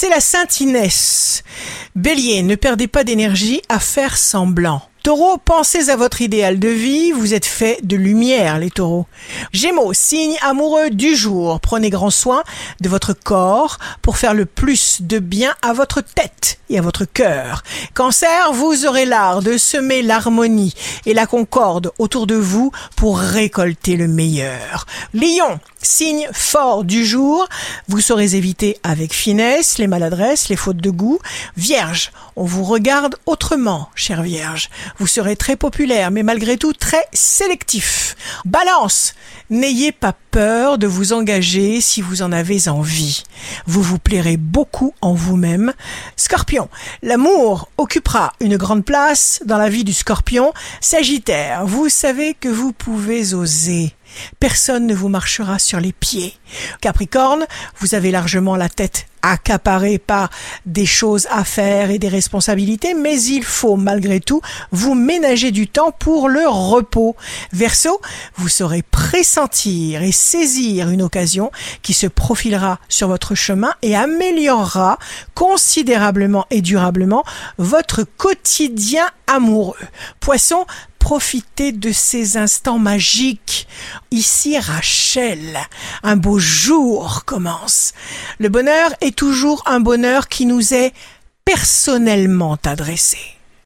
C'est la Sainte Inès. Bélier, ne perdez pas d'énergie à faire semblant. Taureau, pensez à votre idéal de vie, vous êtes fait de lumière, les taureaux. Gémeaux, signe amoureux du jour, prenez grand soin de votre corps pour faire le plus de bien à votre tête et à votre cœur. Cancer, vous aurez l'art de semer l'harmonie et la concorde autour de vous pour récolter le meilleur. Lion, signe fort du jour, vous saurez éviter avec finesse les maladresses, les fautes de goût. Vierge, on vous regarde autrement, chère Vierge. Vous serez très populaire, mais malgré tout très sélectif. Balance, n'ayez pas peur de vous engager si vous en avez envie. Vous vous plairez beaucoup en vous-même. Scorpion, l'amour occupera une grande place dans la vie du scorpion. Sagittaire, vous savez que vous pouvez oser. Personne ne vous marchera sur les pieds. Capricorne, vous avez largement la tête accaparée par des choses à faire et des responsabilités, mais il faut malgré tout vous ménager du temps pour le repos. Verseau, vous saurez et saisir une occasion qui se profilera sur votre chemin et améliorera considérablement et durablement votre quotidien amoureux. Poisson, profitez de ces instants magiques. Ici Rachel, un beau jour commence. Le bonheur est toujours un bonheur qui nous est personnellement adressé.